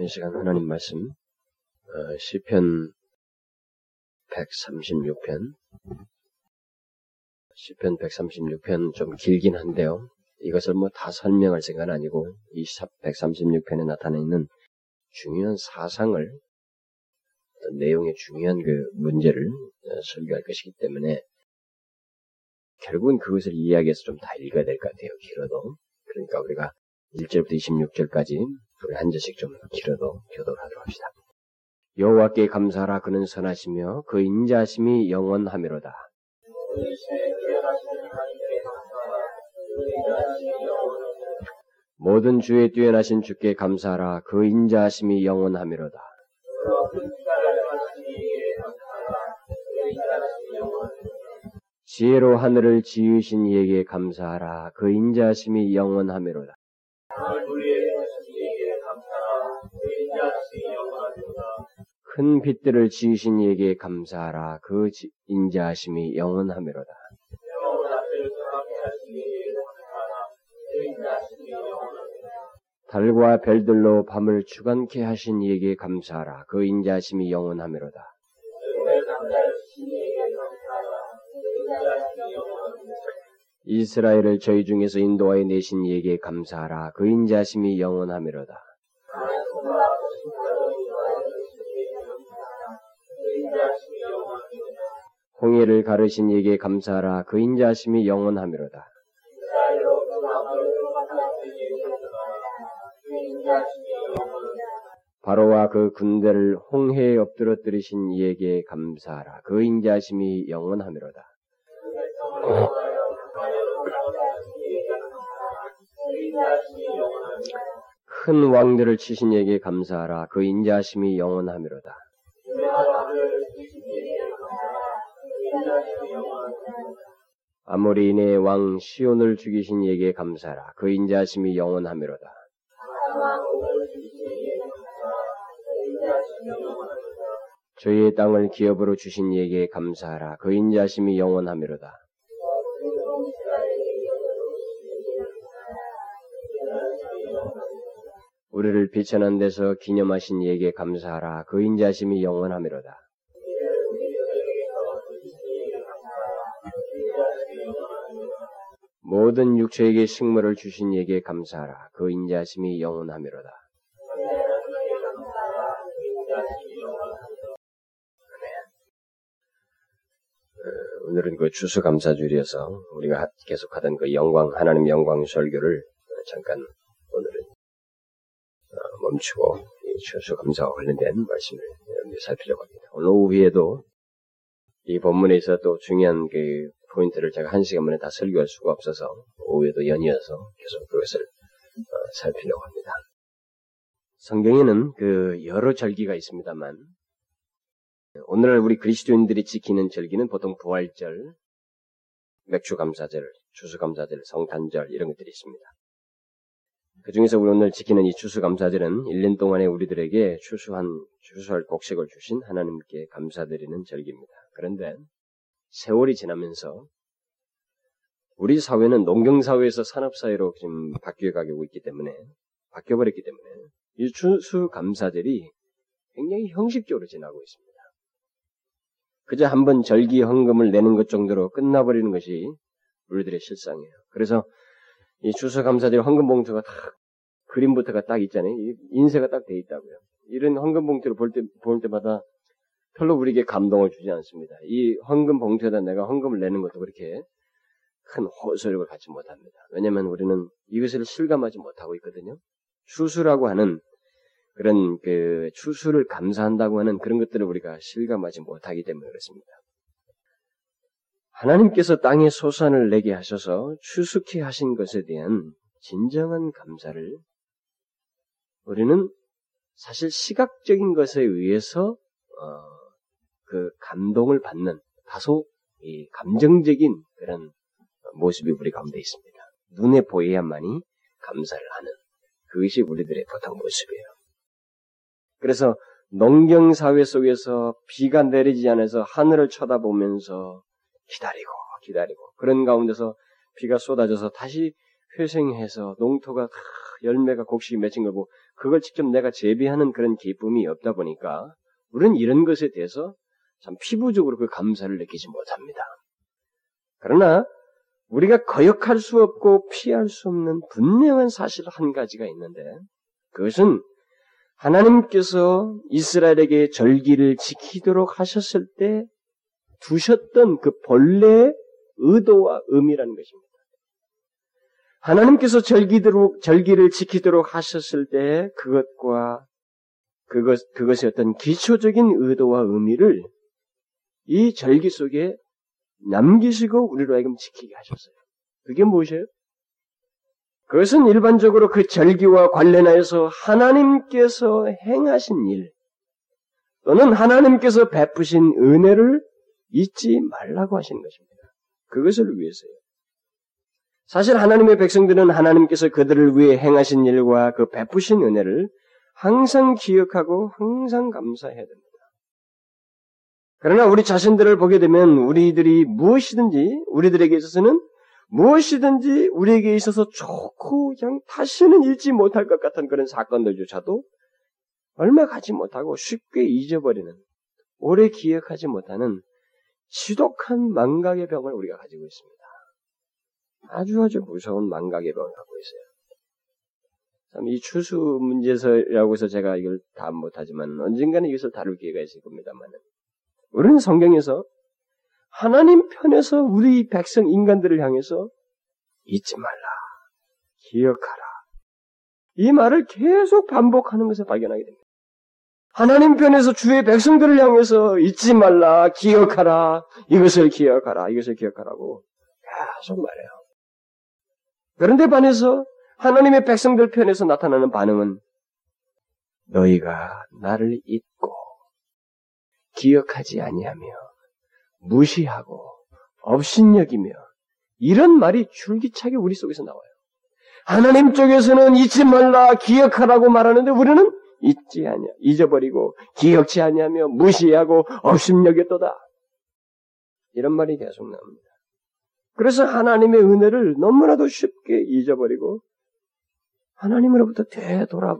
이 시간 하나님 말씀 어, 시편 136편 시편 136편 좀 길긴 한데요. 이것을 뭐 다 설명할 생각은 아니고 이 136편에 나타나 있는 중요한 사상을 내용의 중요한 그 문제를 어, 설교할 것이기 때문에 결국은 그것을 이야기해서 좀 다 읽어야 될 것 같아요. 길어도. 그러니까 우리가 1절부터 26절까지 우리 한 절씩 좀 길어도 교도를 하도록 합시다. 여호와께 감사하라 그는 선하시며 그 인자하심이 영원하미로다. 모든 주에 뛰어나신 주께 감사하라 그 인자하심이 영원하미로다. 지혜로 하늘을 지으신 이에게 감사하라 그 인자하심이 영원하미로다. 큰 빛들을 지으신 이에게 감사하라 그 인자하심이 영원하미로다. 달과 별들로 밤을 주간케 하신 이에게 감사하라 그 인자하심이 영원하미로다. 이스라엘을 저희 중에서 인도하여 내신 이에게 감사하라 그 인자하심이 영원하미로다. 홍해를 가르신 이에게 감사하라 그 인자하심이 영원하미로다. 바로와 그 군대를 홍해에 엎드러뜨리신 이에게 감사하라 그 인자하심이 영원하미로다. 큰 왕들을 치신 이에게 감사하라 그 인자하심이 영원하미로다. 아모리인의 왕 시온을 죽이신 이에게 감사하라 그 인자하심이 영원하미로다. 저희의 땅을 기업으로 주신 이에게 감사하라 그 인자하심이 영원하미로다. 우리를 비천한 데서 기념하신 이에게 감사하라 그 인자심이 영원하미로다. 모든 육체에게 식물을 주신 이에게 감사하라 그 인자심이 영원하미로다. 오늘은 그 추수 감사주일이어서 우리가 계속 하던 그 영광 하나님 영광 설교를 잠깐 오늘은 멈추고 추수 감사와 관련된 말씀을 살피려고 합니다. 오늘 오후에도 이 본문에서 또 중요한 그 포인트를 제가 한 시간 만에 다 설교할 수가 없어서 오후에도 연이어서 계속 그것을 살피려고 합니다. 성경에는 그 여러 절기가 있습니다만 오늘날 우리 그리스도인들이 지키는 절기는 보통 부활절, 맥주감사절, 추수감사절, 성탄절 이런 것들이 있습니다. 그 중에서 우리 오늘 지키는 이 추수감사절은 1년 동안에 우리들에게 추수한, 추수할 곡식을 주신 하나님께 감사드리는 절기입니다. 그런데 세월이 지나면서 우리 사회는 농경 사회에서 산업 사회로 지금 바뀌어 가고 있기 때문에, 바뀌어 버렸기 때문에 이 추수 감사절이 굉장히 형식적으로 지나고 있습니다. 그저 한 번 절기 헌금을 내는 것 정도로 끝나버리는 것이 우리들의 실상이에요. 그래서 이 추수 감사절 헌금 봉투가 딱 그림부터가 딱 있잖아요. 인쇄가 딱 돼 있다고요. 이런 헌금 봉투를 볼 때, 볼 때마다 별로 우리에게 감동을 주지 않습니다. 이 헌금 봉투에다 내가 헌금을 내는 것도 그렇게 큰 호소력을 갖지 못합니다. 왜냐하면 우리는 이것을 실감하지 못하고 있거든요. 추수라고 하는 그런 그 추수를 감사한다고 하는 그런 것들을 우리가 실감하지 못하기 때문에 그렇습니다. 하나님께서 땅에 소산을 내게 하셔서 추수케 하신 것에 대한 진정한 감사를 우리는 사실 시각적인 것에 의해서 어, 그 감동을 받는 다소 이 감정적인 그런 모습이 우리 가운데 있습니다. 눈에 보여야만이 감사를 하는 그것이 우리들의 보통 모습이에요. 그래서 농경 사회 속에서 비가 내리지 않아서 하늘을 쳐다보면서 기다리고 기다리고 그런 가운데서 비가 쏟아져서 다시 회생해서 농토가 열매가 곡식이 맺힌 걸 보고 그걸 직접 내가 재배하는 그런 기쁨이 없다 보니까 우리는 이런 것에 대해서 참 피부적으로 그 감사를 느끼지 못합니다. 그러나 우리가 거역할 수 없고 피할 수 없는 분명한 사실 한 가지가 있는데 그것은 하나님께서 이스라엘에게 절기를 지키도록 하셨을 때 두셨던 그 본래의 의도와 의미라는 것입니다. 하나님께서 절기대로, 절기를 지키도록 하셨을 때 그것과 그것, 그것의 어떤 기초적인 의도와 의미를 이 절기 속에 남기시고 우리로 하여금 지키게 하셨어요. 그게 무엇이에요? 그것은 일반적으로 그 절기와 관련하여서 하나님께서 행하신 일, 또는 하나님께서 베푸신 은혜를 잊지 말라고 하시는 것입니다. 그것을 위해서요. 사실 하나님의 백성들은 하나님께서 그들을 위해 행하신 일과 그 베푸신 은혜를 항상 기억하고 항상 감사해야 됩니다. 그러나 우리 자신들을 보게 되면 우리들이 무엇이든지 우리들에게 있어서는 무엇이든지 우리에게 있어서 좋고 그냥 다시는 잊지 못할 것 같은 그런 사건들조차도 얼마 가지 못하고 쉽게 잊어버리는 오래 기억하지 못하는 지독한 망각의 병을 우리가 가지고 있습니다. 아주 아주 무서운 망각의 병을 갖고 있어요. 참 이 추수 문제서라고 해서 제가 이걸 다 못하지만 언젠가는 이것을 다룰 기회가 있을 겁니다만 우리는 성경에서 하나님 편에서 우리 백성 인간들을 향해서 잊지 말라, 기억하라. 이 말을 계속 반복하는 것을 발견하게 됩니다. 하나님 편에서 주의 백성들을 향해서 잊지 말라, 기억하라, 이것을 기억하라, 이것을 기억하라고 계속 말해요. 그런데 반해서 하나님의 백성들 편에서 나타나는 반응은 너희가 나를 잊고 기억하지 아니하며 무시하고 업신여기며 이런 말이 줄기차게 우리 속에서 나와요. 하나님 쪽에서는 잊지 말라 기억하라고 말하는데 우리는 잊지 아니야 잊어버리고 기억지 아니하며 무시하고 업신여겼도다 이런 말이 계속 나옵니다. 그래서 하나님의 은혜를 너무나도 쉽게 잊어버리고 하나님으로부터 되돌아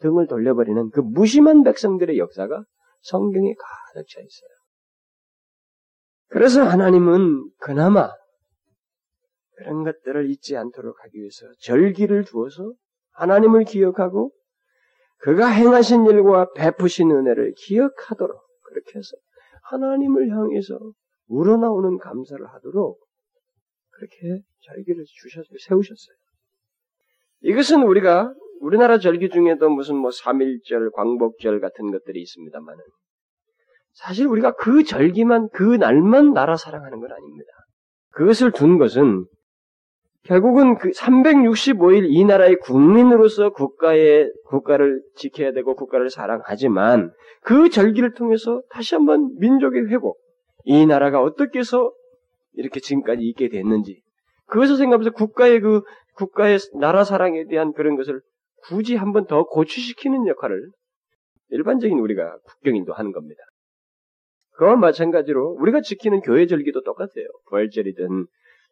등을 돌려버리는 그 무심한 백성들의 역사가 성경에 가득 차 있어요. 그래서 하나님은 그나마 그런 것들을 잊지 않도록 하기 위해서 절기를 두어서 하나님을 기억하고 그가 행하신 일과 베푸신 은혜를 기억하도록 그렇게 해서 하나님을 향해서 우러나오는 감사를 하도록 그렇게 절기를 주셨어요. 세우셨어요. 이것은 우리가 우리나라 절기 중에도 무슨 뭐 3일절, 광복절 같은 것들이 있습니다만은 사실 우리가 그 절기만, 그 날만 나라 사랑하는 건 아닙니다. 그것을 둔 것은 결국은 그 365일 이 나라의 국민으로서 국가의, 국가를 지켜야 되고 국가를 사랑하지만 그 절기를 통해서 다시 한번 민족의 회복, 이 나라가 어떻게 해서 이렇게 지금까지 있게 됐는지, 그것을 생각하면서 국가의 그, 국가의 나라 사랑에 대한 그런 것을 굳이 한 번 더 고취시키는 역할을 일반적인 우리가 국경인도 하는 겁니다. 그와 마찬가지로 우리가 지키는 교회 절기도 똑같아요. 부활절이든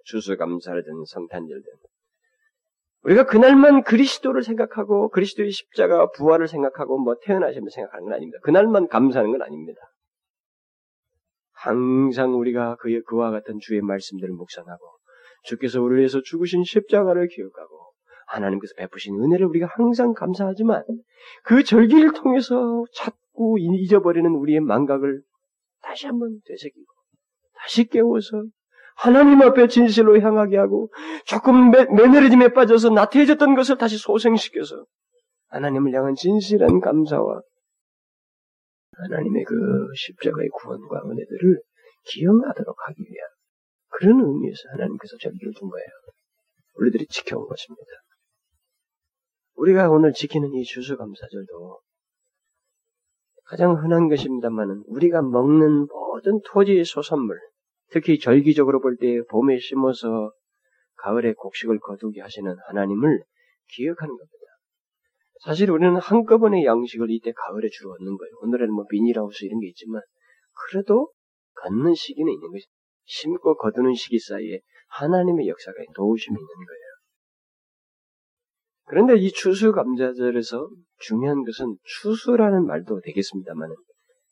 주수감사든 성탄절든 우리가 그날만 그리스도를 생각하고 그리스도의 십자가 부활을 생각하고 뭐 태어나시면 생각하는 건 아닙니다. 그날만 감사하는 건 아닙니다. 항상 우리가 그의 그와 같은 주의 말씀들을 묵상하고 주께서 우리를 위해서 죽으신 십자가를 기억하고 하나님께서 베푸신 은혜를 우리가 항상 감사하지만 그 절기를 통해서 찾고 잊어버리는 우리의 망각을 다시 한번 되새기고 다시 깨워서 하나님 앞에 진실로 향하게 하고 조금 매, 매너리즘에 빠져서 나태해졌던 것을 다시 소생시켜서 하나님을 향한 진실한 감사와 하나님의 그 십자가의 구원과 은혜들을 기억나도록 하기 위한 그런 의미에서 하나님께서 절기를 준 거예요. 우리들이 지켜온 것입니다. 우리가 오늘 지키는 이 주수감사절도 가장 흔한 것입니다만은 우리가 먹는 모든 토지의 소산물, 특히 절기적으로 볼 때 봄에 심어서 가을에 곡식을 거두게 하시는 하나님을 기억하는 겁니다. 사실 우리는 한꺼번에 양식을 이때 가을에 주로 얻는 거예요. 오늘에는 뭐 비닐하우스 이런 게 있지만 그래도 걷는 시기는 있는 것이 심고 거두는 시기 사이에 하나님의 역사가 도우심이 있는 거예요. 그런데 이 추수감자절에서 중요한 것은 추수라는 말도 되겠습니다만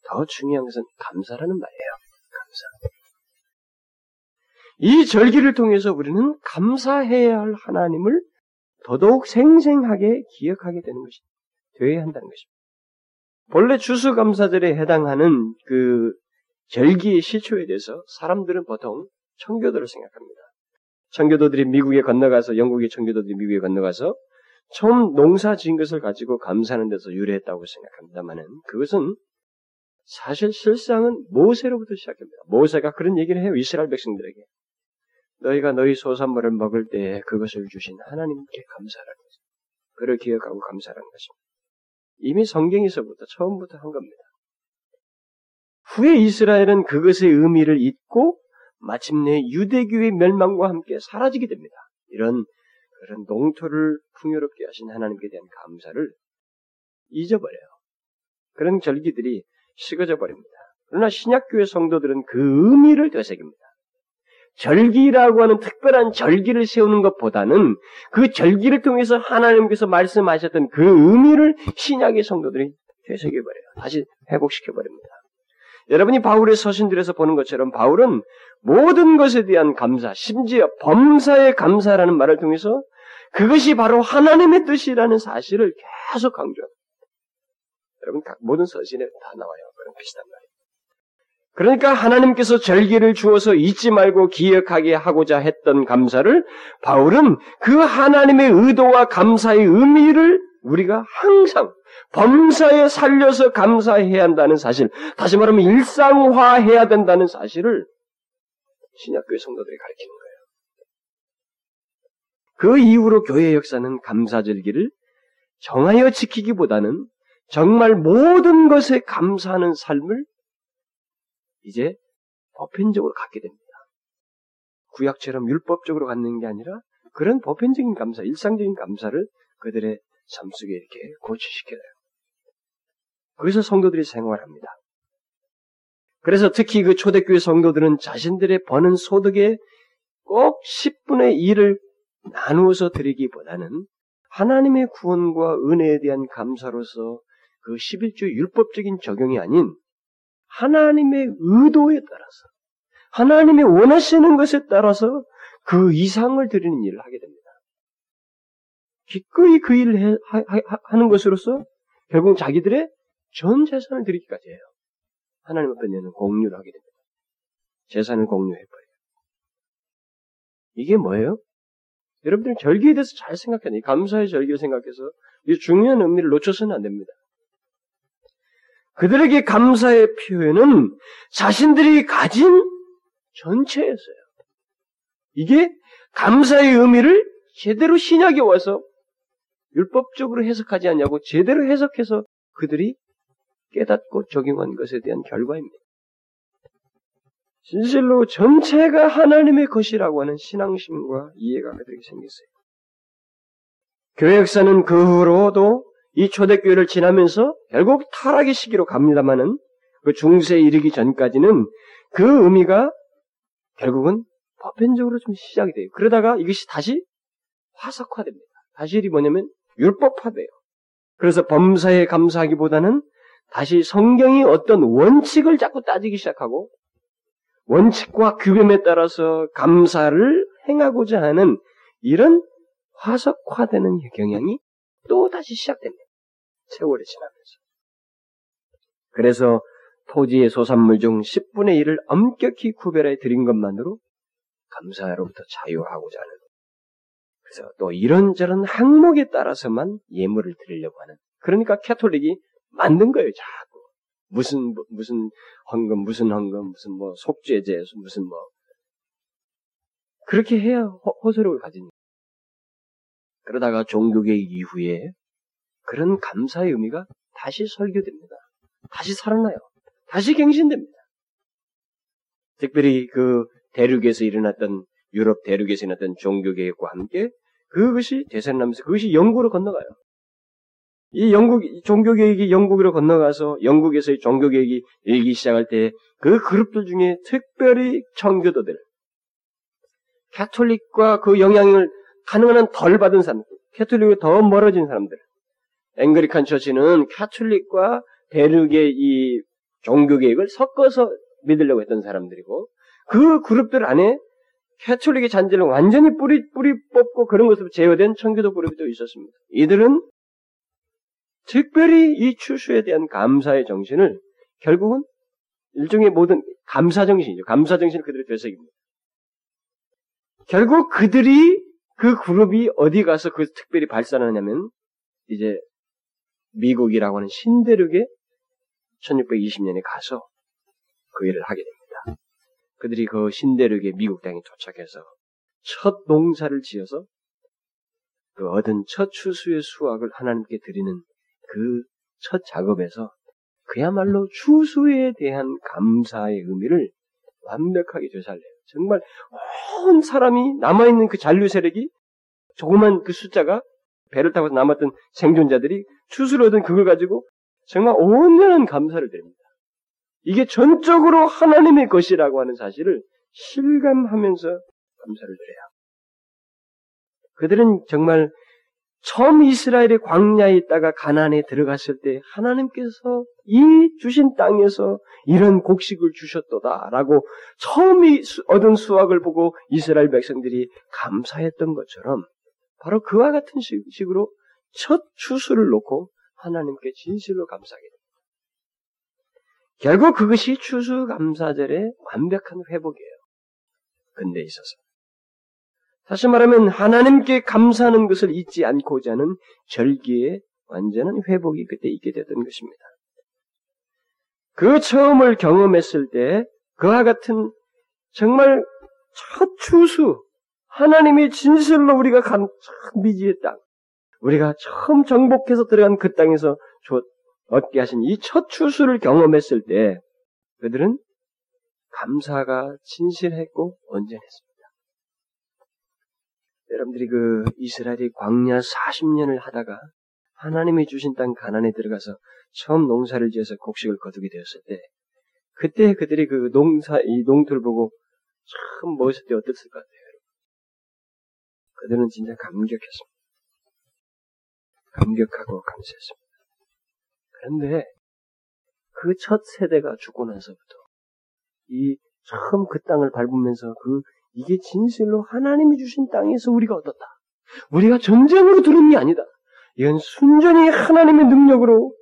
더 중요한 것은 감사라는 말이에요. 감사. 이 절기를 통해서 우리는 감사해야 할 하나님을 더더욱 생생하게 기억하게 되는 것이 되어야 한다는 것입니다. 본래 추수감사절에 해당하는 그 절기의 시초에 대해서 사람들은 보통 청교도를 생각합니다. 청교도들이 미국에 건너가서 영국의 청교도들이 미국에 건너가서 처음 농사 지은 것을 가지고 감사하는 데서 유래했다고 생각합니다만은 그것은 사실 실상은 모세로부터 시작합니다. 모세가 그런 얘기를 해요. 이스라엘 백성들에게. 너희가 너희 소산물을 먹을 때 그것을 주신 하나님께 감사하라는 거죠. 그를 기억하고 감사하는 것입니다. 이미 성경에서부터 처음부터 한 겁니다. 후에 이스라엘은 그것의 의미를 잊고 마침내 유대교의 멸망과 함께 사라지게 됩니다. 이런 그런 농토를 풍요롭게 하신 하나님께 대한 감사를 잊어버려요. 그런 절기들이 식어져 버립니다. 그러나 신약교회 성도들은 그 의미를 되새깁니다. 절기라고 하는 특별한 절기를 세우는 것보다는 그 절기를 통해서 하나님께서 말씀하셨던 그 의미를 신약의 성도들이 되새겨버려요. 다시 회복시켜버립니다. 여러분이 바울의 서신들에서 보는 것처럼 바울은 모든 것에 대한 감사, 심지어 범사의 감사라는 말을 통해서 그것이 바로 하나님의 뜻이라는 사실을 계속 강조합니다. 여러분, 각 모든 서신에 다 나와요. 그런 비슷한 말이에요. 그러니까 하나님께서 절기를 주어서 잊지 말고 기억하게 하고자 했던 감사를 바울은 그 하나님의 의도와 감사의 의미를 우리가 항상 범사에 살려서 감사해야 한다는 사실, 다시 말하면 일상화해야 된다는 사실을 신약교회 성도들이 가르치는. 그 이후로 교회 역사는 감사절기를 정하여 지키기보다는 정말 모든 것에 감사하는 삶을 이제 보편적으로 갖게 됩니다. 구약처럼 율법적으로 갖는 게 아니라 그런 보편적인 감사, 일상적인 감사를 그들의 삶 속에 이렇게 고취시켜요. 거기서 성도들이 생활합니다. 그래서 특히 그 초대교회 성도들은 자신들의 버는 소득의 꼭 10분의 1을 나누어서 드리기보다는 하나님의 구원과 은혜에 대한 감사로서 그 11조 율법적인 적용이 아닌 하나님의 의도에 따라서 하나님의 원하시는 것에 따라서 그 이상을 드리는 일을 하게 됩니다. 기꺼이 그 일을 해, 하, 하는 것으로서 결국 자기들의 전 재산을 드리기까지 해요. 하나님 앞에 내는 공유를 하게 됩니다. 재산을 공유해버려요. 이게 뭐예요? 여러분들 절기에 대해서 잘 생각해야 돼요. 감사의 절기를 생각해서 이 중요한 의미를 놓쳐서는 안 됩니다. 그들에게 감사의 표현은 자신들이 가진 전체였어요. 이게 감사의 의미를 제대로 신약에 와서 율법적으로 해석하지 않냐고 제대로 해석해서 그들이 깨닫고 적용한 것에 대한 결과입니다. 진실로 전체가 하나님의 것이라고 하는 신앙심과 이해가 그들에게 생겼어요. 교회 역사는 그 후로도 이 초대교회를 지나면서 결국 타락의 시기로 갑니다만은 그 중세에 이르기 전까지는 그 의미가 결국은 보편적으로 좀 시작이 돼요. 그러다가 이것이 다시 화석화됩니다. 사실이 뭐냐면 율법화돼요. 그래서 범사에 감사하기보다는 다시 성경이 어떤 원칙을 자꾸 따지기 시작하고 원칙과 규범에 따라서 감사를 행하고자 하는 이런 화석화되는 경향이 또 다시 시작됩니다. 세월이 지나면서. 그래서 토지의 소산물 중 10분의 1을 엄격히 구별해 드린 것만으로 감사로부터 자유하고자 하는. 그래서 또 이런저런 항목에 따라서만 예물을 드리려고 하는. 그러니까 캐톨릭이 만든 거예요, 자꾸. 무슨, 무슨 헌금, 무슨 헌금, 무슨 뭐 속죄제, 무슨 뭐. 그렇게 해야 호, 소력을 가진. 그러다가 종교개혁 이후에 그런 감사의 의미가 다시 설교됩니다. 다시 살아나요. 다시 갱신됩니다. 특별히 그 대륙에서 일어났던 유럽 대륙에서 일어났던 종교개혁과 함께 그것이 대선나면서 그것이 영국으로 건너가요. 이 영국 종교개혁이 영국으로 건너가서 영국에서의 종교개혁이 일기 시작할 때 그 그룹들 중에 특별히 청교도들, 캐톨릭과 그 영향을 가능한 한덜 받은 사람들, 캐톨릭에 더 멀어진 사람들, 앵그리칸 처치는 카톨릭과 베르의 이 종교 계획을 섞어서 믿으려고 했던 사람들이고 그 그룹들 안에 캐톨릭의 잔재를 완전히 뿌리 뿌리 뽑고 그런 것으로 제어된 청교도 그룹이 또 있었습니다. 이들은 특별히 이 추수에 대한 감사의 정신을 결국은 일종의 모든 감사 정신이죠. 감사 정신을 그들의 되새깁니다. 결국 그들이 그 그룹이 어디 가서 그 특별히 발산하냐면 이제 미국이라고 하는 신대륙에 1620년에 가서 그 일을 하게 됩니다. 그들이 그 신대륙의 미국 땅에 도착해서 첫 농사를 지어서 그 얻은 첫 추수의 수확을 하나님께 드리는 그 첫 작업에서 그야말로 추수에 대한 감사의 의미를 완벽하게 되살려요. 정말 온 사람이 남아있는 그 잔류 세력이 조그만 그 숫자가 배를 타고 남았던 생존자들이 추수를 얻은 그걸 가지고 정말 온전한 감사를 드립니다. 이게 전적으로 하나님의 것이라고 하는 사실을 실감하면서 감사를 드려요. 그들은 정말 처음 이스라엘의 광야에 있다가 가난에 들어갔을 때 하나님께서 이 주신 땅에서 이런 곡식을 주셨도다라고 처음 얻은 수확을 보고 이스라엘 백성들이 감사했던 것처럼 바로 그와 같은 식으로 첫 추수를 놓고 하나님께 진실로 감사하게 됩니다. 결국 그것이 추수 감사절의 완벽한 회복이에요. 근데 있어서. 다시 말하면 하나님께 감사하는 것을 잊지 않고자 하는 절기의 완전한 회복이 그때 있게 됐던 것입니다. 그 처음을 경험했을 때 그와 같은 정말 첫 추수, 하나님이 진실로 우리가 간 미지의 땅, 우리가 처음 정복해서 들어간 그 땅에서 얻게 하신 이 첫 추수를 경험했을 때 그들은 감사가 진실했고 온전했습니다. 여러분들이 그 이스라엘이 광야 40년을 하다가 하나님이 주신 땅 가난에 들어가서 처음 농사를 지어서 곡식을 거두게 되었을 때 그때 그들이 그 농사 이 농토를 보고 참 멋있을 때 어땠을 것 같아요. 그들은 진짜 감격했습니다. 감격하고 감사했습니다. 그런데 그 첫 세대가 죽고 나서부터 이 처음 그 땅을 밟으면서 그 이게 진실로 하나님이 주신 땅에서 우리가 얻었다. 우리가 전쟁으로 들은 게 아니다. 이건 순전히 하나님의 능력으로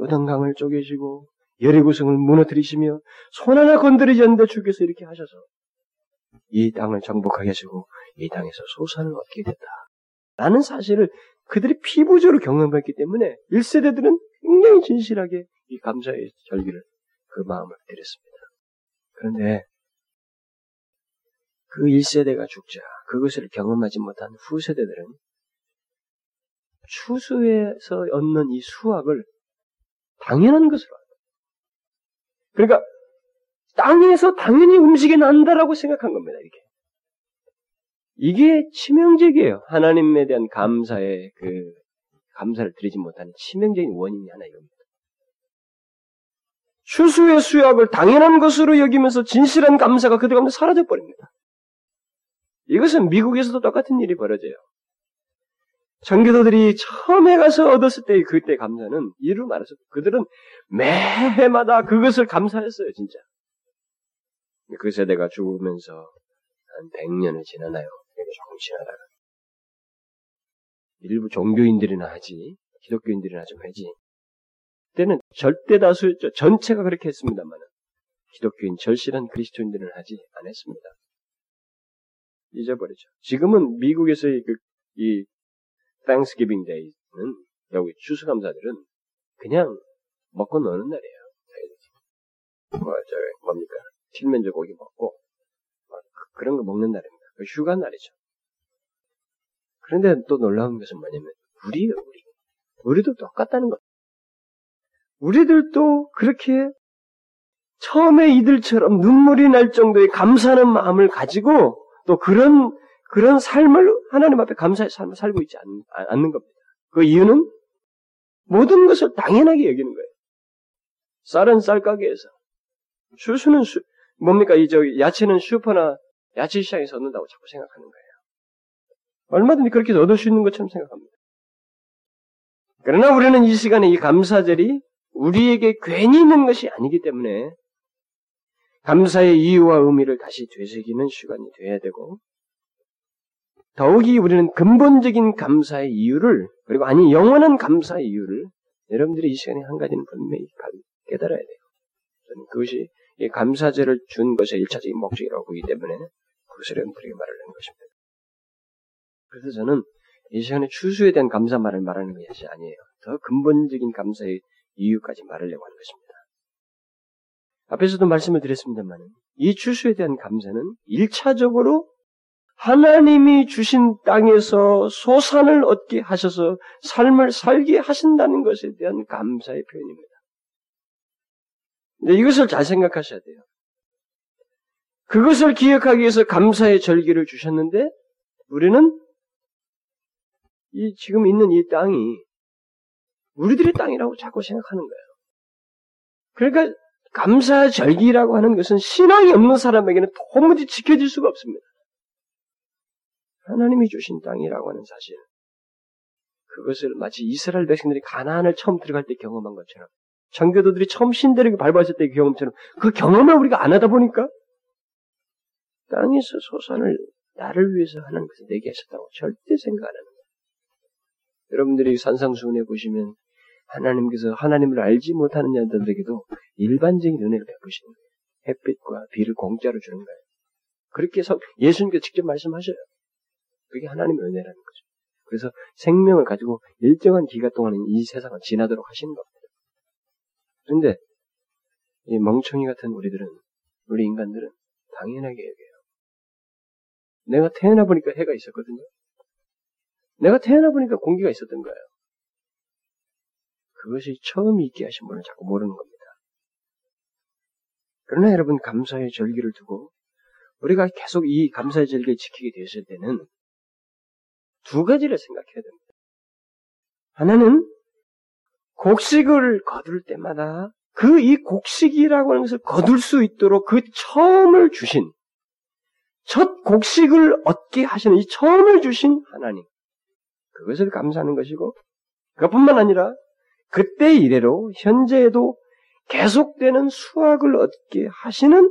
요단강을 쪼개시고 여리고성을 무너뜨리시며 손 하나 건드리지 않는데 주께서 이렇게 하셔서 이 땅을 정복하게 하시고 이 땅에서 소산을 얻게 됐다. 라는 사실을 그들이 피부적으로 경험했기 때문에 1세대들은 굉장히 진실하게 이 감사의 절기를 그 마음을 드렸습니다. 그런데 그 1세대가 죽자 그것을 경험하지 못한 후세대들은 추수에서 얻는 이 수확을 당연한 것으로 그러니까 땅에서 당연히 음식이 난다라고 생각한 겁니다. 이렇게 이게 치명적이에요. 하나님에 대한 감사의 그 감사를 드리지 못하는 치명적인 원인이 하나 이겁니다. 추수의 수약을 당연한 것으로 여기면서 진실한 감사가 그들 가운데 사라져 버립니다. 이것은 미국에서도 똑같은 일이 벌어져요. 전교도들이 처음에 가서 얻었을 때 그때 감사는 이루 말해서 그들은 매해마다 그것을 감사했어요, 진짜. 그 세대가 죽으면서 한 100년을 지나나요? 조금 지나다가. 일부 종교인들이나 하지, 기독교인들이나 좀 하지. 그때는 절대 다수였죠. 전체가 그렇게 했습니다만 기독교인 절실한 그리스도인들은 하지 않았습니다. 잊어버리죠. 지금은 미국에서의 그, 이 Thanksgiving Day는 여기 추수감사들은 그냥 먹고 노는 날이에요. 뭐, 저, 뭡니까? 칠면조 고기 먹고, 그런 거 먹는 날입니다. 그 휴가 날이죠. 그런데 또 놀라운 것은 뭐냐면, 우리예요, 우리. 우리도 똑같다는 것. 우리들도 그렇게 처음에 이들처럼 눈물이 날 정도의 감사하는 마음을 가지고 또 그런 그런 삶을 하나님 앞에 감사의 삶을 살고 있지 않, 않는 겁니다. 그 이유는 모든 것을 당연하게 여기는 거예요. 쌀은 쌀가게에서 수수는 수, 뭡니까 이 저 야채는 슈퍼나 야채 시장에서 얻는다고 자꾸 생각하는 거예요. 얼마든지 그렇게 얻을 수 있는 것처럼 생각합니다. 그러나 우리는 이 시간에 이 감사절이 우리에게 괜히 있는 것이 아니기 때문에 감사의 이유와 의미를 다시 되새기는 시간이 돼야 되고 더욱이 우리는 근본적인 감사의 이유를 그리고 아니 영원한 감사의 이유를 여러분들이 이 시간에 한 가지는 분명히 깨달아야 돼요. 저는 그것이 감사제를 준 것의 일차적인 목적이라고 보기 때문에 그것을 여러분들에게 말을 하는 것입니다. 그래서 저는 이 시간에 추수에 대한 감사 말을 말하는 것이 아니에요. 더 근본적인 감사의 이유까지 말하려고 하는 것입니다. 앞에서도 말씀을 드렸습니다만 이 추수에 대한 감사는 일차적으로 하나님이 주신 땅에서 소산을 얻게 하셔서 삶을 살게 하신다는 것에 대한 감사의 표현입니다. 이것을 잘 생각하셔야 돼요. 그것을 기억하기 위해서 감사의 절기를 주셨는데 우리는 이 지금 있는 이 땅이 우리들의 땅이라고 자꾸 생각하는 거예요. 그러니까 감사 절기라고 하는 것은 신앙이 없는 사람에게는 도무지 지켜질 수가 없습니다. 하나님이 주신 땅이라고 하는 사실. 그것을 마치 이스라엘 백성들이 가나안을 처음 들어갈 때 경험한 것처럼 정교도들이 처음 신대를 밟았을 때 경험처럼 그 경험을 우리가 안 하다 보니까 땅에서 소산을 나를 위해서 하는 것을 내게 하셨다고 절대 생각 안 거예요. 여러분들이 산상수훈에 보시면 하나님께서 하나님을 알지 못하는 자들에게도 일반적인 은혜를 베푸시는 거예요. 햇빛과 비를 공짜로 주는 거예요. 그렇게 해서 예수님께서 직접 말씀하셔요. 그게 하나님의 은혜라는 거죠. 그래서 생명을 가지고 일정한 기간 동안은 이 세상을 지나도록 하시는 겁니다. 그런데 이 멍청이 같은 우리들은 우리 인간들은 당연하게 여겨요. 내가 태어나 보니까 해가 있었거든요. 내가 태어나 보니까 공기가 있었던 거예요. 그것이 처음 있게 하신 분을 자꾸 모르는 겁니다. 그러나 여러분 감사의 절기를 두고 우리가 계속 이 감사의 절기를 지키게 되었을 때는 두 가지를 생각해야 됩니다. 하나는 곡식을 거둘 때마다 그 이 곡식이라고 하는 것을 거둘 수 있도록 그 처음을 주신 첫 곡식을 얻게 하시는 이 처음을 주신 하나님 그것을 감사하는 것이고 그것뿐만 아니라 그때 이래로 현재에도 계속되는 수확을 얻게 하시는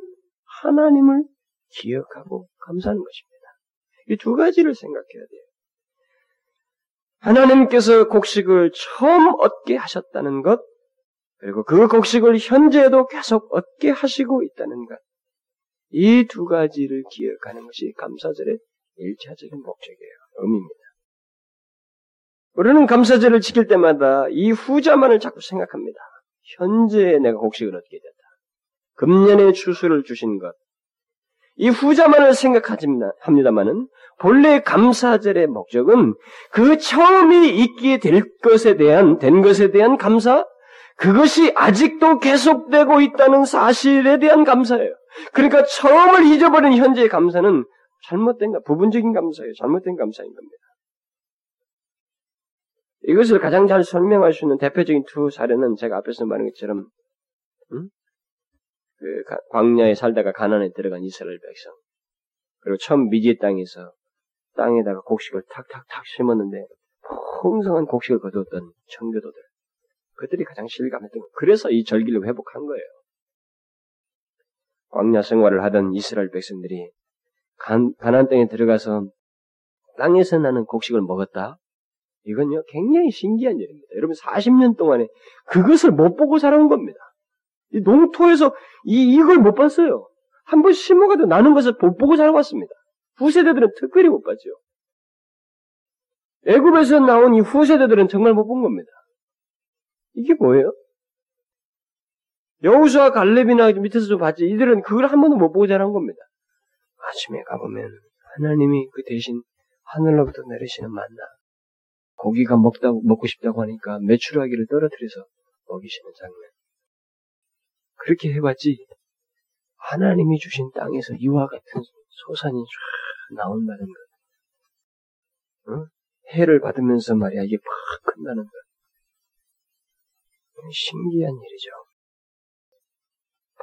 하나님을 기억하고 감사하는 것입니다. 이 두 가지를 생각해야 돼요. 하나님께서 곡식을 처음 얻게 하셨다는 것, 그리고 그 곡식을 현재에도 계속 얻게 하시고 있다는 것, 이 두 가지를 기억하는 것이 감사절의 일차적인 목적이에요. 의미입니다. 우리는 감사절을 지킬 때마다 이 후자만을 자꾸 생각합니다. 현재에 내가 곡식을 얻게 됐다. 금년에 추수를 주신 것. 이 후자만을 생각합니다만은 본래 감사절의 목적은 그 처음이 있게 될 것에 대한 된 것에 대한 감사, 그것이 아직도 계속되고 있다는 사실에 대한 감사예요. 그러니까 처음을 잊어버린 현재의 감사는 잘못된 부분적인 감사예요. 잘못된 감사인 겁니다. 이것을 가장 잘 설명할 수 있는 대표적인 두 사례는 제가 앞에서 말한 것처럼 음? 그 광야에 살다가 가난에 들어간 이스라엘 백성 그리고 처음 미지의 땅에서 땅에다가 곡식을 탁탁탁 심었는데 풍성한 곡식을 거두었던 청교도들 그들이 가장 실감했던 거. 그래서 이 절기를 회복한 거예요. 광야 생활을 하던 이스라엘 백성들이 간, 가난 땅에 들어가서 땅에서 나는 곡식을 먹었다. 이건요, 굉장히 신기한 일입니다. 여러분, 40년 동안에 그것을 못 보고 살아온 겁니다. 이 농토에서 이, 이걸 못 봤어요. 한 번 심어가 도 나는 것을 못 보고 살아왔습니다. 후세대들은 특별히 못 봤죠. 애굽에서 나온 이 후세대들은 정말 못 본 겁니다. 이게 뭐예요? 여우수와 갈렙이나 밑에서 좀 봤지. 이들은 그걸 한 번도 못 보고 자란 겁니다. 아침에 가보면 하나님이 그 대신 하늘로부터 내리시는 만나 고기가 먹다 먹고 싶다고 하니까 매출하기를 떨어뜨려서 먹이시는 장면. 그렇게 해봤지. 하나님이 주신 땅에서 이와 같은 소산이 쫙 나온다는 것. 어? 해를 받으면서 말이야 이게 팍 끝나는 것. 신기한 일이죠.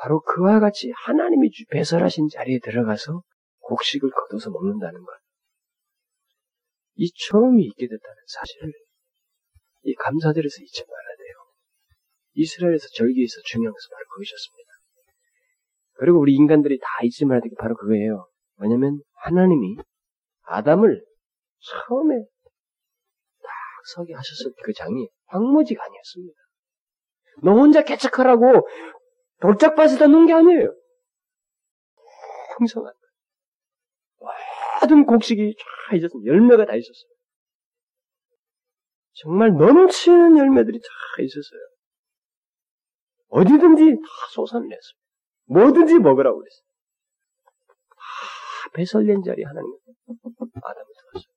바로 그와 같이 하나님이 배설하신 자리에 들어가서 곡식을 거둬서 먹는다는 것. 이 처음이 있게 됐다는 사실을 이 감사절에서 잊지 말아야 돼요. 이스라엘에서 절기에서 중요한 것은 바로 그것이었습니다. 그리고 우리 인간들이 다 잊지 말아야 될 게 바로 그거예요. 왜냐면 하나님이 아담을 처음에 딱 서게 하셨을 때그 장이 황무지가 아니었습니다. 너 혼자 개척하라고 돌짝밭에다 놓은 게 아니에요. 풍성한 모든 곡식이 쫙 있었어요. 열매가 다 있었어요. 정말 넘치는 열매들이 다 있었어요. 어디든지 다 솟아냈습니다. 뭐든지 먹으라고 그랬어요. 다 배설된 자리 하나님 아담을 두었어요.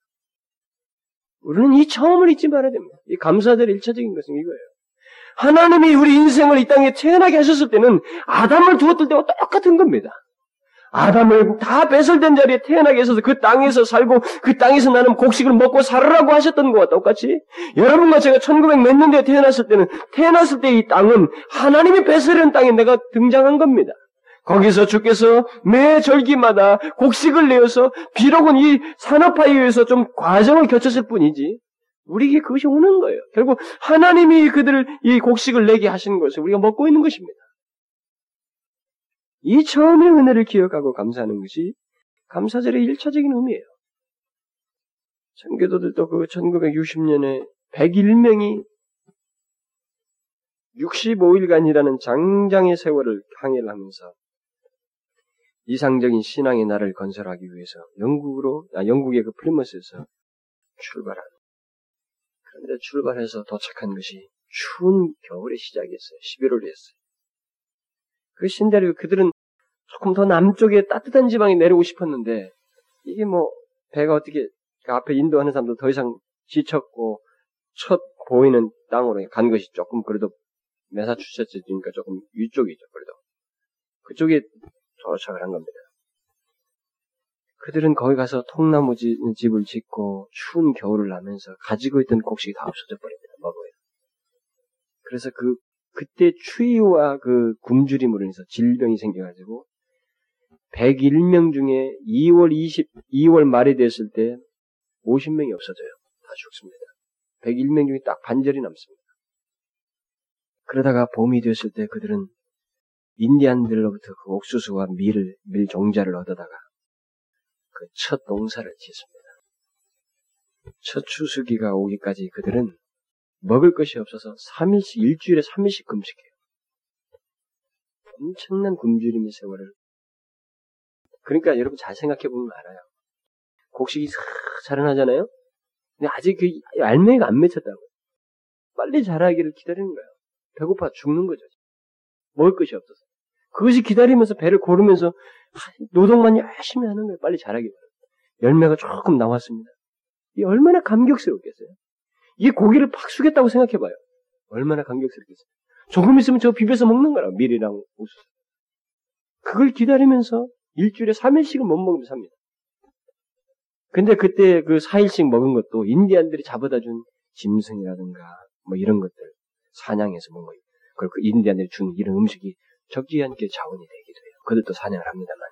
우리는 이 처음을 잊지 말아야 됩니다. 이 감사될 일차적인 것은 이거예요. 하나님이 우리 인생을 이 땅에 태어나게 하셨을 때는 아담을 두었을 때와 똑같은 겁니다. 아담을 다 배설된 자리에 태어나게 해서 그 땅에서 살고 그 땅에서 나는 곡식을 먹고 살으라고 하셨던 것과 똑같이 여러분과 제가 1900 몇 년대에 태어났을 때는 태어났을 때 이 땅은 하나님이 배설한 땅에 내가 등장한 겁니다. 거기서 주께서 매 절기마다 곡식을 내어서 비록은 이 산업화에 의해서 좀 과정을 거쳤을 뿐이지 우리에게 그것이 오는 거예요. 결국 하나님이 그들을 이 곡식을 내게 하신 것을 우리가 먹고 있는 것입니다. 이 처음의 은혜를 기억하고 감사하는 것이 감사절의 일차적인 의미예요. 청교도들도 그 1960년에 101명이 65일간이라는 장장의 세월을 항해를 하면서 이상적인 신앙의 나를 건설하기 위해서 영국으로, 아, 영국의 그 플리머스에서 출발한. 그런데 출발해서 도착한 것이 추운 겨울의 시작이었어요. 11월이었어요. 그 신대로 그들은 조금 더 남쪽에 따뜻한 지방에 내려오고 싶었는데 이게 뭐 배가 어떻게 그 앞에 인도하는 사람도 더 이상 지쳤고 첫 보이는 땅으로 간 것이 조금 그래도 메사추세츠니까 조금 위쪽이죠. 그래도 그쪽에 도착을 한 겁니다. 그들은 거기 가서 통나무 집을 짓고 추운 겨울을 나면서 가지고 있던 곡식이 다 없어져 버립니다. 먹어요. 그래서 그 그때 추위와 그 굶주림으로 인해서 질병이 생겨가지고 101명 중에 2월 20, 2월 말이 됐을 때 50명이 없어져요. 다 죽습니다. 101명 중에 딱 반절이 남습니다. 그러다가 봄이 됐을 때 그들은 인디안들로부터 그 옥수수와 밀을, 밀 종자를 얻어다가 그 첫 농사를 짓습니다. 첫 추수기가 오기까지 그들은 먹을 것이 없어서 3일씩, 일주일에 3일씩 금식해요. 엄청난 굶주림의 세월을. 그러니까 여러분 잘 생각해 보면 알아요. 곡식이 싹 자라나잖아요? 근데 아직 그 알맹이가 안 맺혔다고. 빨리 자라기를 기다리는 거예요. 배고파 죽는 거죠. 먹을 것이 없어서. 그것이 기다리면서 배를 고르면서 노동만 열심히 하는 거예요. 빨리 자라기 바랍니다. 열매가 조금 나왔습니다. 이 얼마나 감격스럽겠어요? 이 고기를 팍 수겠다고 생각해봐요. 얼마나 감격스럽겠어요. 조금 있으면 저 비벼서 먹는 거라 밀이랑 옥수수. 그걸 기다리면서 일주일에 3일씩은 못 먹으면 삽니다. 근데 그때 그 4일씩 먹은 것도 인디안들이 잡아다 준 짐승이라든가 뭐 이런 것들 사냥해서 먹은 거예요. 그리고 그 인디안들이 준 이런 음식이 적지 않게 자원이 되기도 해요. 그들도 사냥을 합니다만.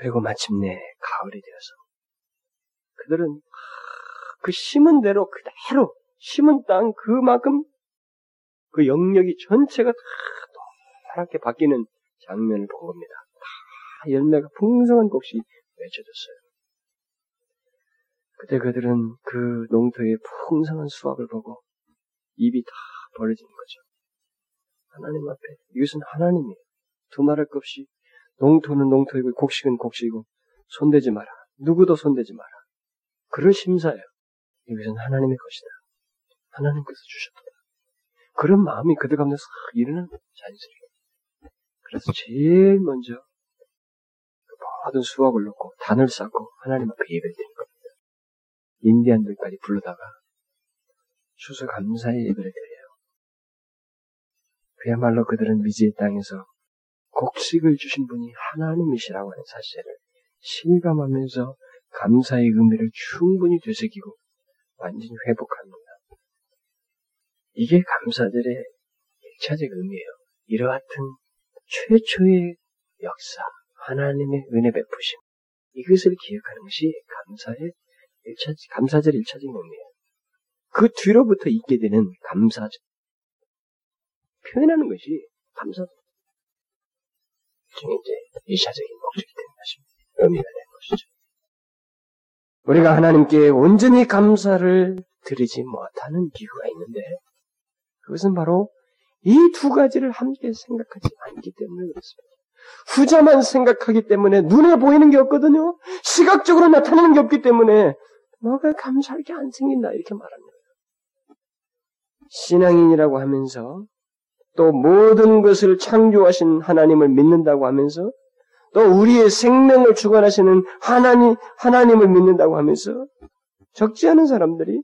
그리고 마침내 가을이 되어서 그들은 그 심은 대로 그대로 심은 땅 그만큼 그 영역이 전체가 다 노랗게 바뀌는 장면을 본 겁니다. 다 열매가 풍성한 곡이 맺혀졌어요. 그때 그들은 그 농토의 풍성한 수확을 보고 입이 다 벌어지는 거죠. 하나님 앞에 이것은 하나님이에요. 두말할 것 없이 농토는 농토이고 곡식은 곡식이고 손대지 마라. 누구도 손대지 마라. 그런 심사예요. 이것은 하나님의 것이다. 하나님께서 주셨다. 그런 마음이 그들 가운데 싹 일어나는 자연스러워요. 그래서 제일 먼저 그 모든 수확을 놓고 단을 쌓고 하나님 앞에 예배를 드린 겁니다. 인디안들까지 불러다가 추수 감사의 예배를 드려요. 그야말로 그들은 미지의 땅에서 곡식을 주신 분이 하나님이시라고 하는 사실을 실감하면서 감사의 의미를 충분히 되새기고 완전히 회복합니다. 이게 감사들의 일차적 의미예요. 이러한 최초의 역사, 하나님의 은혜 베푸심, 이것을 기억하는 것이 감사의 일차 감사절 일차적 의미예요. 그 뒤로부터 있게 되는 감사죠. 표현하는 것이 감사. 중에 이제 이샤적인 목적이 되는 것입니다. 의미가 되는 것이죠. 우리가 하나님께 온전히 감사를 드리지 못하는 이유가 있는데 그것은 바로 이 두 가지를 함께 생각하지 않기 때문에 그렇습니다. 후자만 생각하기 때문에 눈에 보이는 게 없거든요. 시각적으로 나타나는 게 없기 때문에 뭐가 감사할 게 안 생긴다 이렇게 거예요. 신앙인이라고 하면서 또 모든 것을 창조하신 하나님을 믿는다고 하면서 또 우리의 생명을 주관하시는 하나님, 하나님을 믿는다고 하면서 적지 않은 사람들이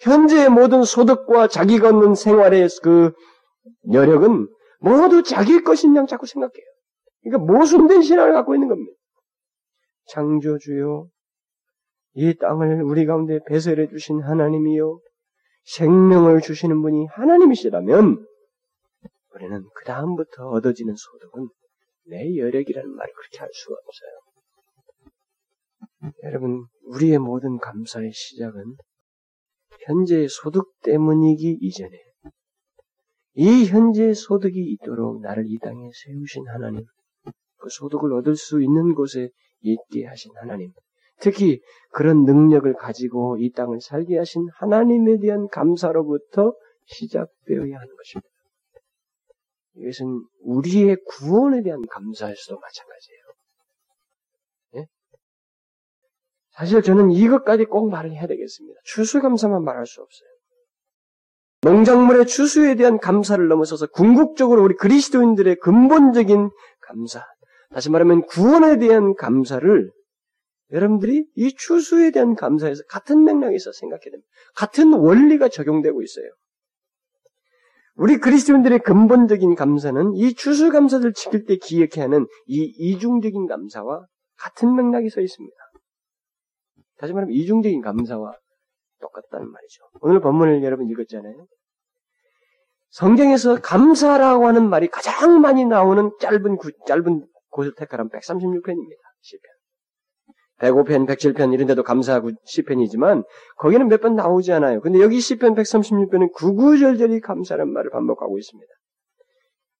현재의 모든 소득과 자기가 얻는 생활의 그 여력은 모두 자기 것인 양 자꾸 생각해요. 그러니까 모순된 신앙을 갖고 있는 겁니다. 창조주요, 이 땅을 우리 가운데 배설해 주신 하나님이요, 생명을 주시는 분이 하나님이시라면 우리는 그 다음부터 얻어지는 소득은 내 여력이라는 말을 그렇게 할 수가 없어요. 여러분, 우리의 모든 감사의 시작은 현재의 소득 때문이기 이전에 이 현재의 소득이 있도록 나를 이 땅에 세우신 하나님, 그 소득을 얻을 수 있는 곳에 있게 하신 하나님, 특히 그런 능력을 가지고 이 땅을 살게 하신 하나님에 대한 감사로부터 시작되어야 하는 것입니다. 이것은 우리의 구원에 대한 감사에서도 마찬가지예요. 예? 사실 저는 이것까지 꼭 말을 해야 되겠습니다. 추수감사만 말할 수 없어요. 농작물의 추수에 대한 감사를 넘어서서 궁극적으로 우리 그리스도인들의 근본적인 감사, 다시 말하면 구원에 대한 감사를 여러분들이 이 추수에 대한 감사에서 같은 맥락에서 생각해야 됩니다. 같은 원리가 적용되고 있어요. 우리 그리스도인들의 근본적인 감사는 이 추수감사를 지킬 때 기억해야 하는 이 이중적인 감사와 같은 맥락이 서 있습니다. 다시 말하면 이중적인 감사와 똑같다는 말이죠. 오늘 본문을 여러분 읽었잖아요. 성경에서 감사라고 하는 말이 가장 많이 나오는 짧은 구, 짧은 택하라면 136편입니다. 시편. 105편, 107편 이런 데도 감사하고 시편이지만 거기는 몇 번 나오지 않아요. 근데 여기 시편 136편은 구구절절히 감사라는 말을 반복하고 있습니다.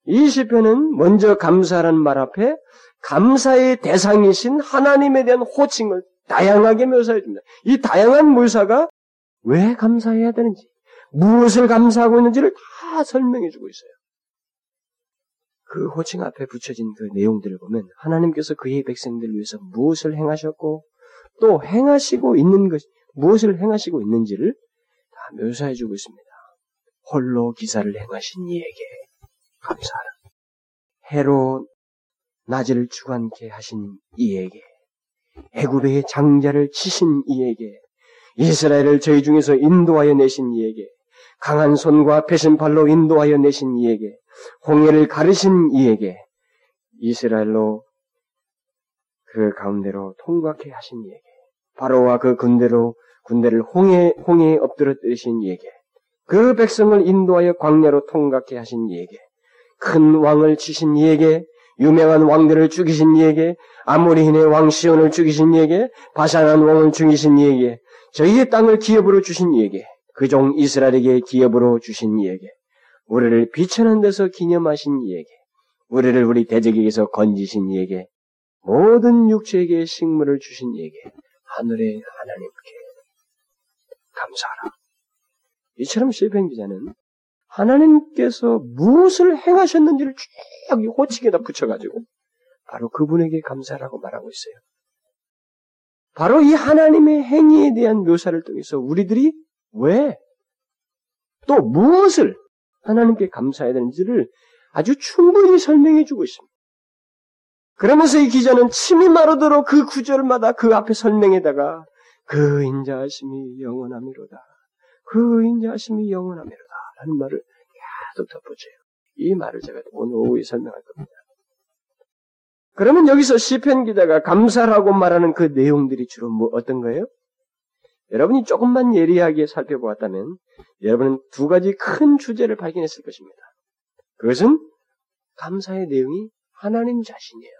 이 시편은 먼저 감사라는 말 앞에 감사의 대상이신 하나님에 대한 호칭을 다양하게 묘사해 줍니다. 이 다양한 묘사가 왜 감사해야 되는지, 무엇을 감사하고 있는지를 다 설명해 주고 있어요. 그 호칭 앞에 붙여진 그 내용들을 보면 하나님께서 그의 백성들을 위해서 무엇을 행하셨고 또 행하시고 있는 것, 무엇을 행하시고 있는지를 다 묘사해 주고 있습니다. 홀로 기사를 행하신 이에게 감사하라. 해로 낮을 주관케 하신 이에게 애굽의 장자를 치신 이에게 이스라엘을 저희 중에서 인도하여 내신 이에게 강한 손과 배신팔로 인도하여 내신 이에게 홍해를 가르신 이에게 이스라엘로 그 가운데로 통과케 하신 이에게 바로와 그 군대로 군대를 홍해 홍해에 엎드려뜨리신 이에게 그 백성을 인도하여 광야로 통과케 하신 이에게 큰 왕을 치신 이에게 유명한 왕들을 죽이신 이에게 아모리인의 왕 시온을 죽이신 이에게 바산한 왕을 죽이신 이에게 저희의 땅을 기업으로 주신 이에게 그 종 이스라엘에게 기업으로 주신 이에게 우리를 비천한 데서 기념하신 이에게 우리를 우리 대적에게서 건지신 이에게 모든 육체에게 식물을 주신 이에게 하늘의 하나님께 감사하라. 이처럼 시편 기자는 하나님께서 무엇을 행하셨는지를 쭉 호칭에다 붙여가지고 바로 그분에게 감사라고 말하고 있어요. 바로 이 하나님의 행위에 대한 묘사를 통해서 우리들이 왜, 또 무엇을 하나님께 감사해야 되는지를 아주 충분히 설명해 주고 있습니다. 그러면서 이 기자는 침이 마르도록 그 구절마다 그 앞에 설명에다가 그 인자하심이 영원함이로다. 그 인자하심이 영원함이로다. 라는 말을 계속 덧붙여요. 이 말을 제가 오늘 오후에 설명할 겁니다. 그러면 여기서 시편 기자가 감사라고 말하는 그 내용들이 주로 뭐 어떤 거예요? 여러분이 조금만 예리하게 살펴보았다면 여러분은 두 가지 큰 주제를 발견했을 것입니다. 그것은 감사의 내용이 하나님 자신이에요.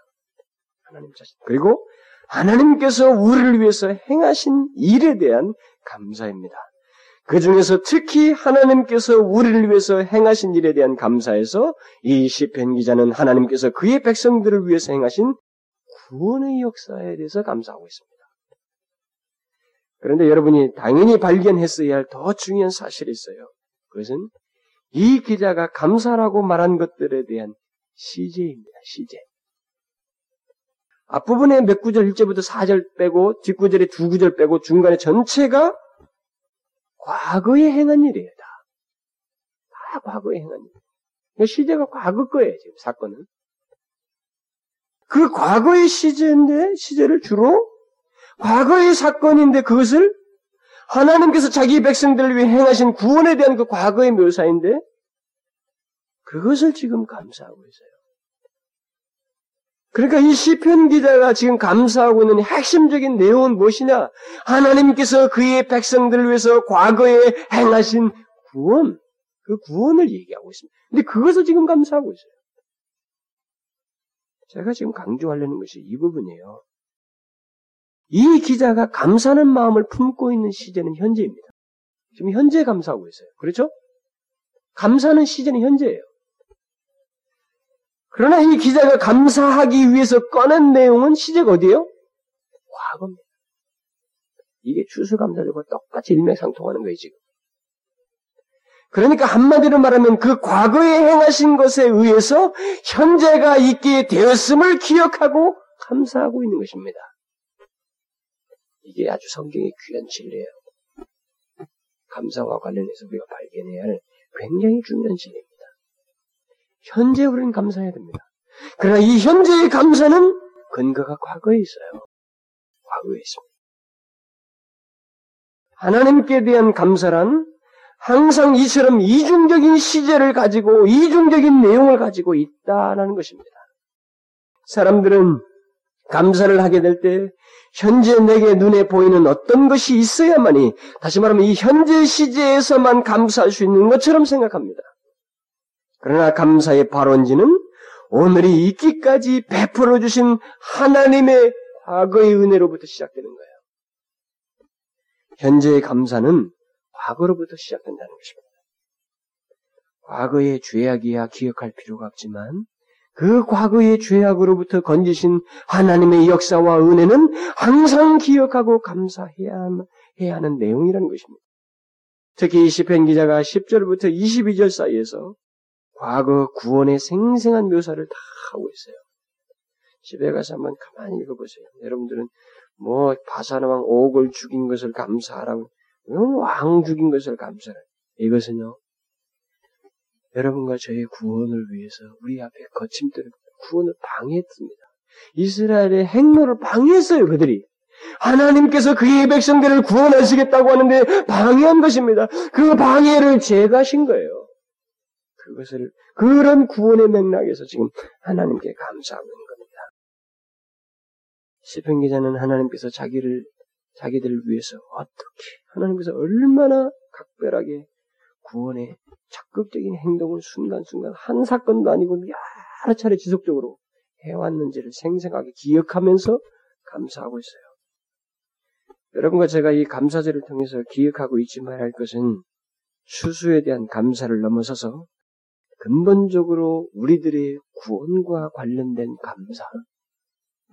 하나님 자신. 그리고 하나님께서 우리를 위해서 행하신 일에 대한 감사입니다. 그 중에서 특히 하나님께서 우리를 위해서 행하신 일에 대한 감사에서 이 시편 기자는 하나님께서 그의 백성들을 위해서 행하신 구원의 역사에 대해서 감사하고 있습니다. 그런데 여러분이 당연히 발견했어야 할 더 중요한 사실이 있어요. 그것은 이 기자가 감사라고 말한 것들에 대한 시제입니다. 시제. 앞부분에 몇 구절 1절부터 4절 빼고 뒷구절에 두 구절 빼고 중간에 전체가 과거에 행한 일이에요. 다. 다 과거에 행한 일. 그러니까 시제가 과거 거예요. 지금 사건은. 그 과거의 시제인데 시제를 주로 과거의 사건인데 그것을 하나님께서 자기 백성들을 위해 행하신 구원에 대한 그 과거의 묘사인데 그것을 지금 감사하고 있어요. 그러니까 이 시편 기자가 지금 감사하고 있는 핵심적인 내용은 무엇이냐? 하나님께서 그의 백성들을 위해서 과거에 행하신 구원, 그 구원을 얘기하고 있습니다. 근데 그것을 지금 감사하고 있어요. 제가 지금 강조하려는 것이 이 부분이에요. 이 기자가 감사하는 마음을 품고 있는 시제는 현재입니다. 지금 현재 감사하고 있어요. 그렇죠? 감사하는 시제는 현재예요. 그러나 이 기자가 감사하기 위해서 꺼낸 내용은 시제가 어디예요? 과거입니다. 이게 추수감사절과 똑같이 일맥상통하는 거예요, 지금. 그러니까 한마디로 말하면 그 과거에 행하신 것에 의해서 현재가 있게 되었음을 기억하고 감사하고 있는 것입니다. 이게 아주 성경의 귀한 진리예요. 감사와 관련해서 우리가 발견해야 할 굉장히 중요한 진리입니다. 현재 우리는 감사해야 됩니다. 그러나 이 현재의 감사는 근거가 과거에 있어요. 과거에 있습니다. 하나님께 대한 감사란 항상 이처럼 이중적인 시제를 가지고 이중적인 내용을 가지고 있다는 것입니다. 사람들은 감사를 하게 될 때 현재 내게 눈에 보이는 어떤 것이 있어야만이 다시 말하면 이 현재 시제에서만 감사할 수 있는 것처럼 생각합니다. 그러나 감사의 발원지는 오늘이 있기까지 베풀어 주신 하나님의 과거의 은혜로부터 시작되는 거예요. 현재의 감사는 과거로부터 시작된다는 것입니다. 과거의 죄악이야 기억할 필요가 없지만 그 과거의 죄악으로부터 건지신 하나님의 역사와 은혜는 항상 기억하고 감사해야 하는 내용이라는 것입니다. 특히 이 시편 기자가 10절부터 22절 사이에서 과거 구원의 생생한 묘사를 다 하고 있어요. 집에 가서 한번 가만히 읽어보세요. 여러분들은 뭐 바사나왕 옥을 죽인 것을 감사하라고 왕 죽인 것을 감사해. 이것은요. 여러분과 저의 구원을 위해서 우리 앞에 거침들을 구원을 방해했습니다. 이스라엘의 행로를 방해했어요, 그들이. 하나님께서 그의 백성들을 구원하시겠다고 하는데 방해한 것입니다. 그 방해를 제거하신 거예요. 그것을 그런 구원의 맥락에서 지금 하나님께 감사하고 있는 겁니다. 시편 기자는 하나님께서 자기를 자기들을 위해서 어떻게 하나님께서 얼마나 각별하게 구원의 적극적인 행동을 순간순간 한 사건도 아니고 여러 차례 지속적으로 해왔는지를 생생하게 기억하면서 감사하고 있어요. 여러분과 제가 이 감사제를 통해서 기억하고 잊지 말아야 할 것은 수수에 대한 감사를 넘어서서 근본적으로 우리들의 구원과 관련된 감사,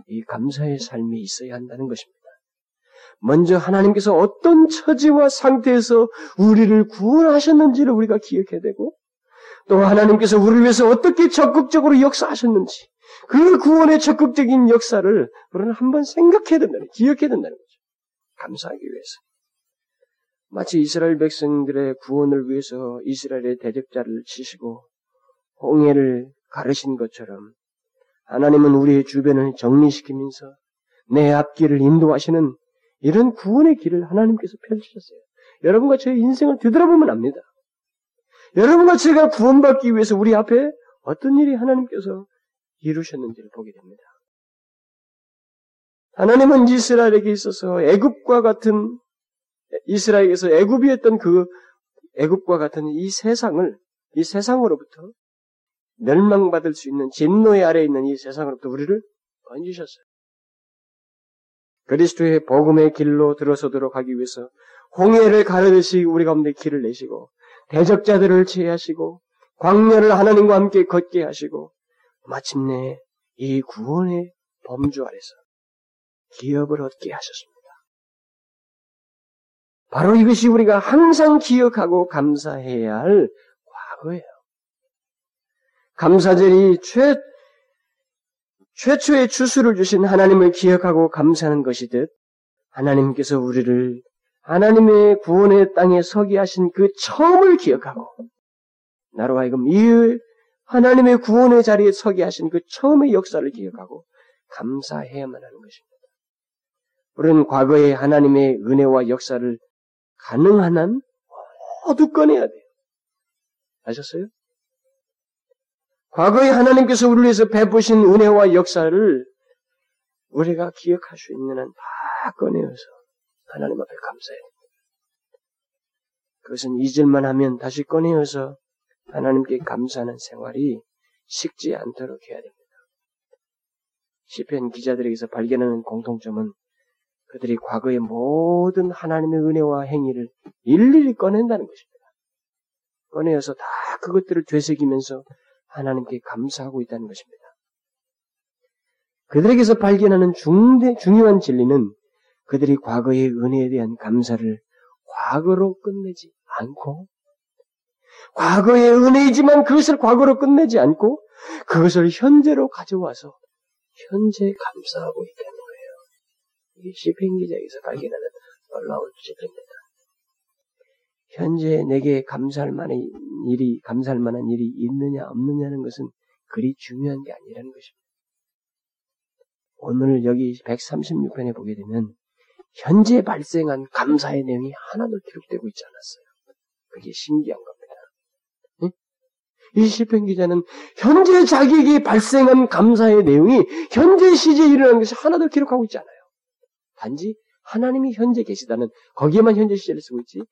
이 감사의 삶이 있어야 한다는 것입니다. 먼저 하나님께서 어떤 처지와 상태에서 우리를 구원하셨는지를 우리가 기억해야 되고, 또 하나님께서 우리를 위해서 어떻게 적극적으로 역사하셨는지, 그 구원의 적극적인 역사를 우리는 한번 생각해야 된다는, 기억해야 된다는 거죠. 감사하기 위해서. 마치 이스라엘 백성들의 구원을 위해서 이스라엘의 대적자를 치시고 홍해를 가르신 것처럼 하나님은 우리의 주변을 정리시키면서 내 앞길을 인도하시는 이런 구원의 길을 하나님께서 펼치셨어요. 여러분과 제 인생을 되돌아보면 압니다. 여러분과 제가 구원받기 위해서 우리 앞에 어떤 일이 하나님께서 이루셨는지를 보게 됩니다. 하나님은 이스라엘에게 있어서 애굽과 같은 이스라엘에게서 애굽이었던 그 애굽과 같은 이 세상을 이 세상으로부터 멸망받을 수 있는 진노의 아래에 있는 이 세상으로부터 우리를 건지셨어요. 그리스도의 복음의 길로 들어서도록 하기 위해서 홍해를 가르듯이 우리 가운데 길을 내시고 대적자들을 제하시고 광야를 하나님과 함께 걷게 하시고 마침내 이 구원의 범주 아래서 기업을 얻게 하셨습니다. 바로 이것이 우리가 항상 기억하고 감사해야 할 과거예요. 감사절이 최, 최초의 주수를 주신 하나님을 기억하고 감사하는 것이듯 하나님께서 우리를 하나님의 구원의 땅에 서게 하신 그 처음을 기억하고 나로 하여금 이 하나님의 구원의 자리에 서게 하신 그 처음의 역사를 기억하고 감사해야만 하는 것입니다. 우리는 과거의 하나님의 은혜와 역사를 가능한 한 모두 꺼내야 돼요. 아셨어요? 과거에 하나님께서 우리를 위해서 베푸신 은혜와 역사를 우리가 기억할 수 있는 한 다 꺼내어서 하나님 앞에 감사해야 됩니다. 그것은 잊을만 하면 다시 꺼내어서 하나님께 감사하는 생활이 식지 않도록 해야 됩니다. 시편 기자들에게서 발견하는 공통점은 그들이 과거의 모든 하나님의 은혜와 행위를 일일이 꺼낸다는 것입니다. 꺼내어서 다 그것들을 되새기면서 하나님께 감사하고 있다는 것입니다. 그들에게서 발견하는 중대, 중요한 진리는 그들이 과거의 은혜에 대한 감사를 과거로 끝내지 않고 과거의 은혜이지만 그것을 과거로 끝내지 않고 그것을 현재로 가져와서 현재 감사하고 있다는 거예요. 이게 시편 기자에서 발견하는 놀라운 지표입니다. 현재 내게 감사할 만한 일이 감사할 만한 일이 있느냐 없느냐는 것은 그리 중요한 게 아니라는 것입니다. 오늘 여기 136편에 보게 되면 현재 발생한 감사의 내용이 하나도 기록되고 있지 않았어요. 그게 신기한 겁니다. 이 시편 기자는 현재 자기에게 발생한 감사의 내용이 현재 시제에 일어난 것이 하나도 기록하고 있지 않아요. 단지 하나님이 현재 계시다는 거기에만 현재 시제를 쓰고 있지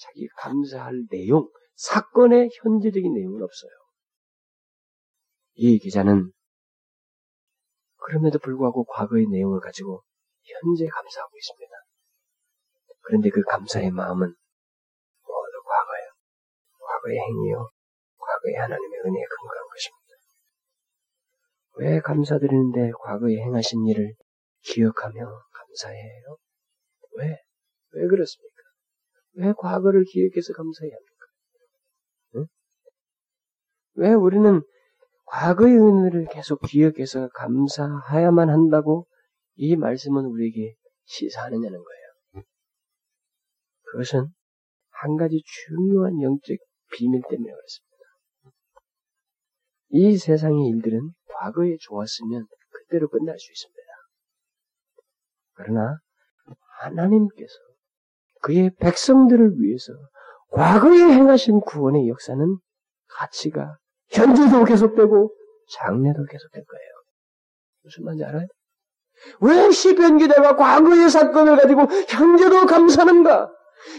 자기가 감사할 내용, 사건의 현재적인 내용은 없어요. 이 기자는 그럼에도 불구하고 과거의 내용을 가지고 현재 감사하고 있습니다. 그런데 그 감사의 마음은 모두 과거예요. 과거의 행위요. 과거의 하나님의 은혜에 근거한 것입니다. 왜 감사드리는데 과거에 행하신 일을 기억하며 감사해요? 왜? 왜 그렇습니까? 왜 과거를 기억해서 감사해야 합니까? 응? 왜 우리는 과거의 은혜를 계속 기억해서 감사해야만 한다고 이 말씀은 우리에게 시사하느냐는 거예요. 그것은 한 가지 중요한 영적 비밀 때문에 그렇습니다. 이 세상의 일들은 과거에 좋았으면 그때로 끝날 수 있습니다. 그러나 하나님께서 그의 백성들을 위해서 과거에 행하신 구원의 역사는 가치가 현재도 계속되고 장래도 계속될 거예요. 무슨 말인지 알아요? 왜 시편 기대가 과거의 사건을 가지고 현재도 감사하는가?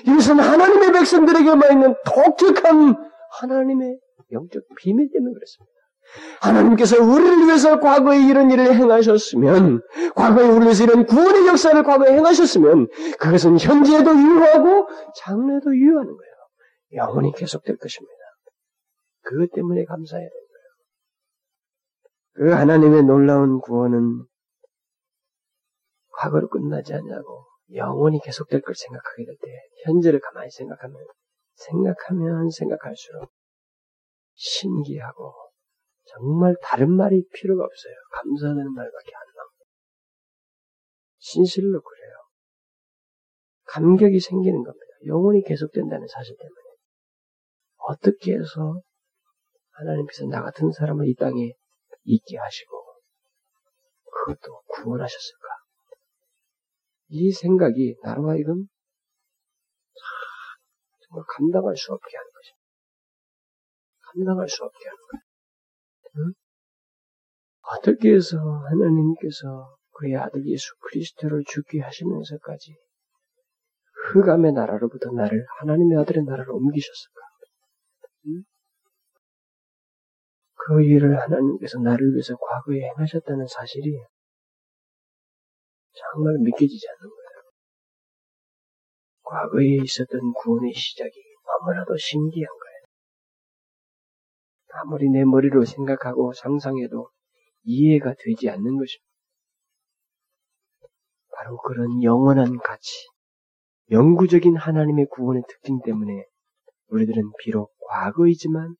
이것은 하나님의 백성들에게만 있는 독특한 하나님의 영적 비밀 때문에 그렇습니다. 하나님께서 우리를 위해서 과거에 이런 일을 행하셨으면, 과거에 우리를 위해서 이런 구원의 역사를 과거에 행하셨으면, 그것은 현재에도 유효하고 장래도 유효하는 거예요. 영원히 계속될 것입니다. 그것 때문에 감사해야 되는 거예요. 그 하나님의 놀라운 구원은 과거로 끝나지 않냐고 영원히 계속될 걸 생각하게 될 때, 현재를 가만히 생각하면, 생각하면 생각할수록 신기하고 정말 다른 말이 필요가 없어요. 감사하는 말밖에 안 나옵니다. 진실로 그래요. 감격이 생기는 겁니다. 영원히 계속된다는 사실 때문에. 어떻게 해서 하나님께서 나 같은 사람을 이 땅에 있게 하시고, 그것도 구원하셨을까? 이 생각이 나로 하여금 정말 감당할 수 없게 하는 것입니다. 감당할 수 없게 하는 거예요. 응? 어떻게 해서 하나님께서 그의 아들 예수 그리스도를 죽게 하시면서까지 흑암의 나라로부터 나를 하나님의 아들의 나라로 옮기셨을까? 응? 그 일을 하나님께서 나를 위해서 과거에 행하셨다는 사실이 정말 믿겨지지 않는 거예요. 과거에 있었던 구원의 시작이 너무나도 신기한 거예요. 아무리 내 머리로 생각하고 상상해도 이해가 되지 않는 것입니다. 바로 그런 영원한 가치, 영구적인 하나님의 구원의 특징 때문에 우리들은 비록 과거이지만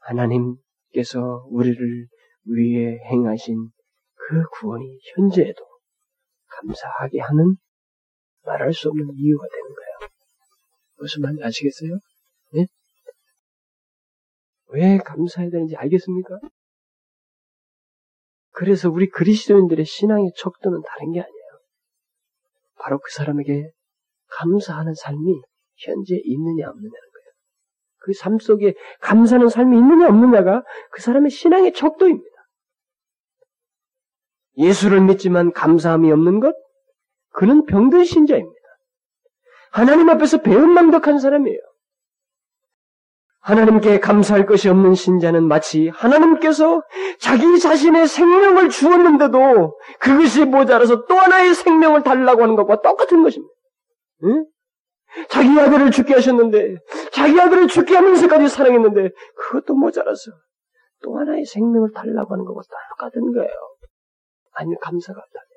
하나님께서 우리를 위해 행하신 그 구원이 현재에도 감사하게 하는 말할 수 없는 이유가 되는 거예요. 무슨 말인지 아시겠어요? 예? 왜 감사해야 되는지 알겠습니까? 그래서 우리 그리스도인들의 신앙의 척도는 다른 게 아니에요. 바로 그 사람에게 감사하는 삶이 현재 있느냐 없느냐는 거예요. 그 삶 속에 감사하는 삶이 있느냐 없느냐가 그 사람의 신앙의 척도입니다. 예수를 믿지만 감사함이 없는 것? 그는 병든 신자입니다. 하나님 앞에서 배은망덕한 사람이에요. 하나님께 감사할 것이 없는 신자는 마치 하나님께서 자기 자신의 생명을 주었는데도 그것이 모자라서 또 하나의 생명을 달라고 하는 것과 똑같은 것입니다. 응? 자기 아들을 죽게 하셨는데, 자기 아들을 죽게 하면서까지 사랑했는데, 그것도 모자라서 또 하나의 생명을 달라고 하는 것과 똑같은 거예요. 아니, 감사가 없다면.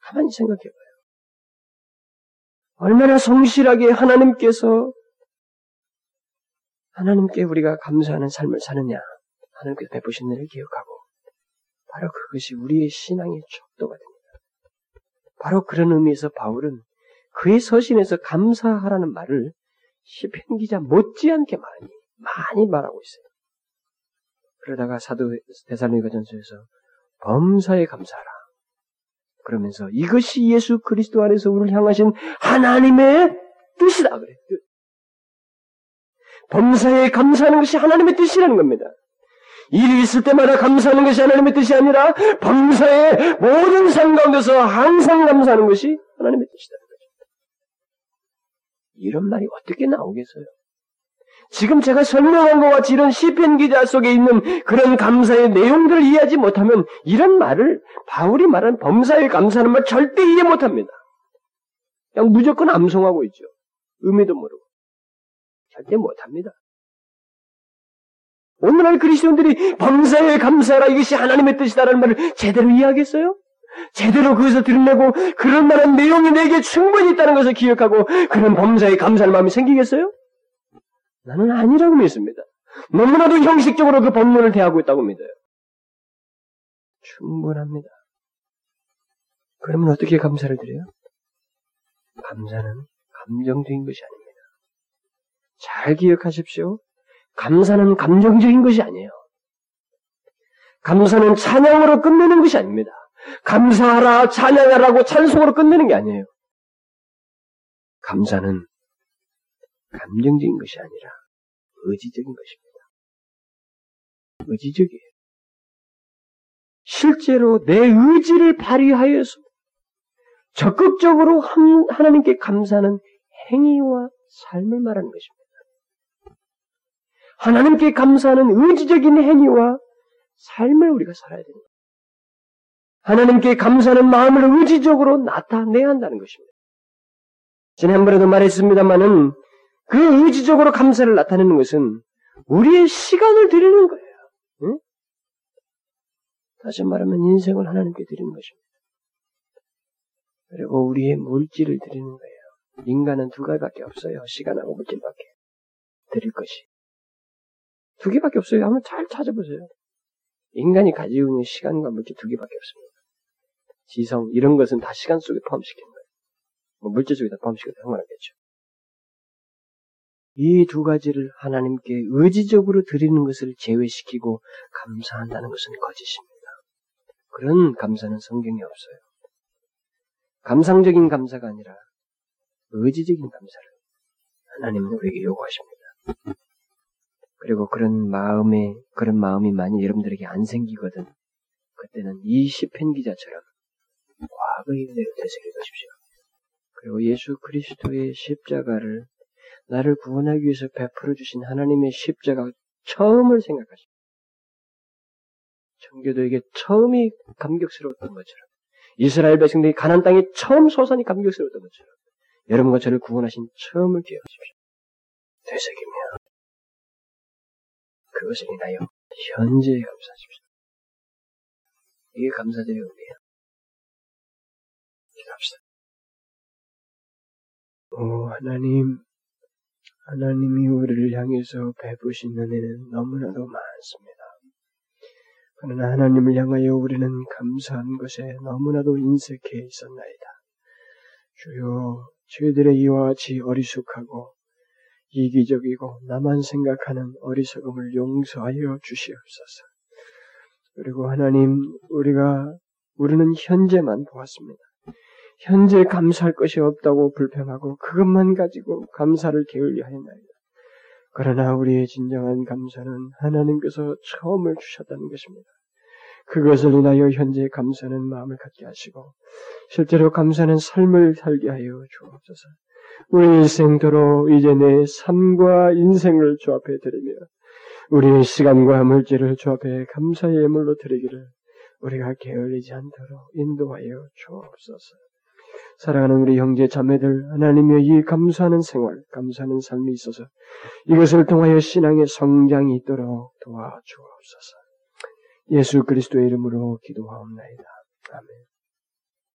가만히 생각해 봐요. 얼마나 성실하게 하나님께서 하나님께 우리가 감사하는 삶을 사느냐, 하나님께서 베푸신 일을 기억하고, 바로 그것이 우리의 신앙의 척도가 됩니다. 바로 그런 의미에서 바울은 그의 서신에서 감사하라는 말을 시편 기자 못지않게 많이, 많이 말하고 있어요. 그러다가 사도 대살로니가전서에서 범사에 감사하라. 그러면서 이것이 예수 그리스도 안에서 우리를 향하신 하나님의 뜻이다 그래. 범사에 감사하는 것이 하나님의 뜻이라는 겁니다. 일이 있을 때마다 감사하는 것이 하나님의 뜻이 아니라 범사의 모든 삶 가운데서 항상 감사하는 것이 하나님의 뜻이라는 거죠. 이런 말이 어떻게 나오겠어요? 지금 제가 설명한 것 같이 이런 시편 기자 속에 있는 그런 감사의 내용들을 이해하지 못하면 이런 말을 바울이 말한 범사에 감사하는 말 절대 이해 못합니다. 그냥 무조건 암송하고 있죠. 의미도 모르고. 절대 못합니다. 오늘날 그리스도인들이 범사에 감사하라 이것이 하나님의 뜻이다라는 말을 제대로 이해하겠어요? 제대로 그것을 드러내고 그런 말한 내용이 내게 충분히 있다는 것을 기억하고 그런 범사에 감사할 마음이 생기겠어요? 나는 아니라고 믿습니다. 너무나도 형식적으로 그 법문을 대하고 있다고 믿어요. 충분합니다. 그러면 어떻게 감사를 드려요? 감사는 감정적인 것이 아닙니다. 잘 기억하십시오. 감사는 감정적인 것이 아니에요. 감사는 찬양으로 끝내는 것이 아닙니다. 감사하라, 찬양하라고 찬송으로 끝내는 게 아니에요. 감사는 감정적인 것이 아니라 의지적인 것입니다. 의지적이에요. 실제로 내 의지를 발휘하여서 적극적으로 하나님께 감사하는 행위와 삶을 말하는 것입니다. 하나님께 감사하는 의지적인 행위와 삶을 우리가 살아야 됩니다. 하나님께 감사하는 마음을 의지적으로 나타내야 한다는 것입니다. 지난번에도 말했습니다만은 그 의지적으로 감사를 나타내는 것은 우리의 시간을 드리는 거예요. 응? 다시 말하면 인생을 하나님께 드리는 것입니다. 그리고 우리의 물질을 드리는 거예요. 인간은 두 가지밖에 없어요. 시간하고 물질밖에. 드릴 것이. 두 개밖에 없어요. 한번 잘 찾아보세요. 인간이 가지고 있는 시간과 물질 두 개밖에 없습니다. 지성, 이런 것은 다 시간 속에 포함시키는 거예요. 뭐 물질 속에 다 포함시켜도 상관없겠죠. 이 두 가지를 하나님께 의지적으로 드리는 것을 제외시키고 감사한다는 것은 거짓입니다. 그런 감사는 성경에 없어요. 감상적인 감사가 아니라 의지적인 감사를 하나님은 우리에게 요구하십니다. 그리고 그런 마음에 그런 마음이 만약 여러분들에게 안 생기거든 그때는 이 시편 기자처럼 과거의 은혜를 되새겨 보십시오. 그리고 예수 그리스도의 십자가를 나를 구원하기 위해서 베풀어 주신 하나님의 십자가 처음을 생각하십니다. 청교도에게 처음이 감격스러웠던 것처럼 이스라엘 백성들이 가난 땅에 처음 소산이 감격스러웠던 것처럼 여러분과 저를 구원하신 처음을 기억하십시오. 되새기며 그것을 인하여 현재에 감사하십시오. 이게 감사드릴 의미예요. 기도합시다. 오 하나님, 하나님이 우리를 향해서 베푸신 은혜는 너무나도 많습니다. 그러나 하나님을 향하여 우리는 감사한 것에 너무나도 인색해 있었나이다. 주여, 저희들의 이와 같이 어리숙하고 이기적이고 나만 생각하는 어리석음을 용서하여 주시옵소서. 그리고 하나님, 우리가, 우리는 현재만 보았습니다. 현재 감사할 것이 없다고 불평하고 그것만 가지고 감사를 게을리 하였나이다. 그러나 우리의 진정한 감사는 하나님께서 처음을 주셨다는 것입니다. 그것을 인하여 현재 감사는 마음을 갖게 하시고 실제로 감사는 삶을 살게 하여 주옵소서. 우리 일생도록 이제 내 삶과 인생을 조합해 드리며 우리의 시간과 물질을 조합해 감사의 예물로 드리기를 우리가 게을리지 않도록 인도하여 주옵소서. 사랑하는 우리 형제 자매들 하나님의 이 감사하는 생활, 감사하는 삶이 있어서 이것을 통하여 신앙의 성장이 있도록 도와주옵소서. 예수 그리스도의 이름으로 기도하옵나이다. 아멘.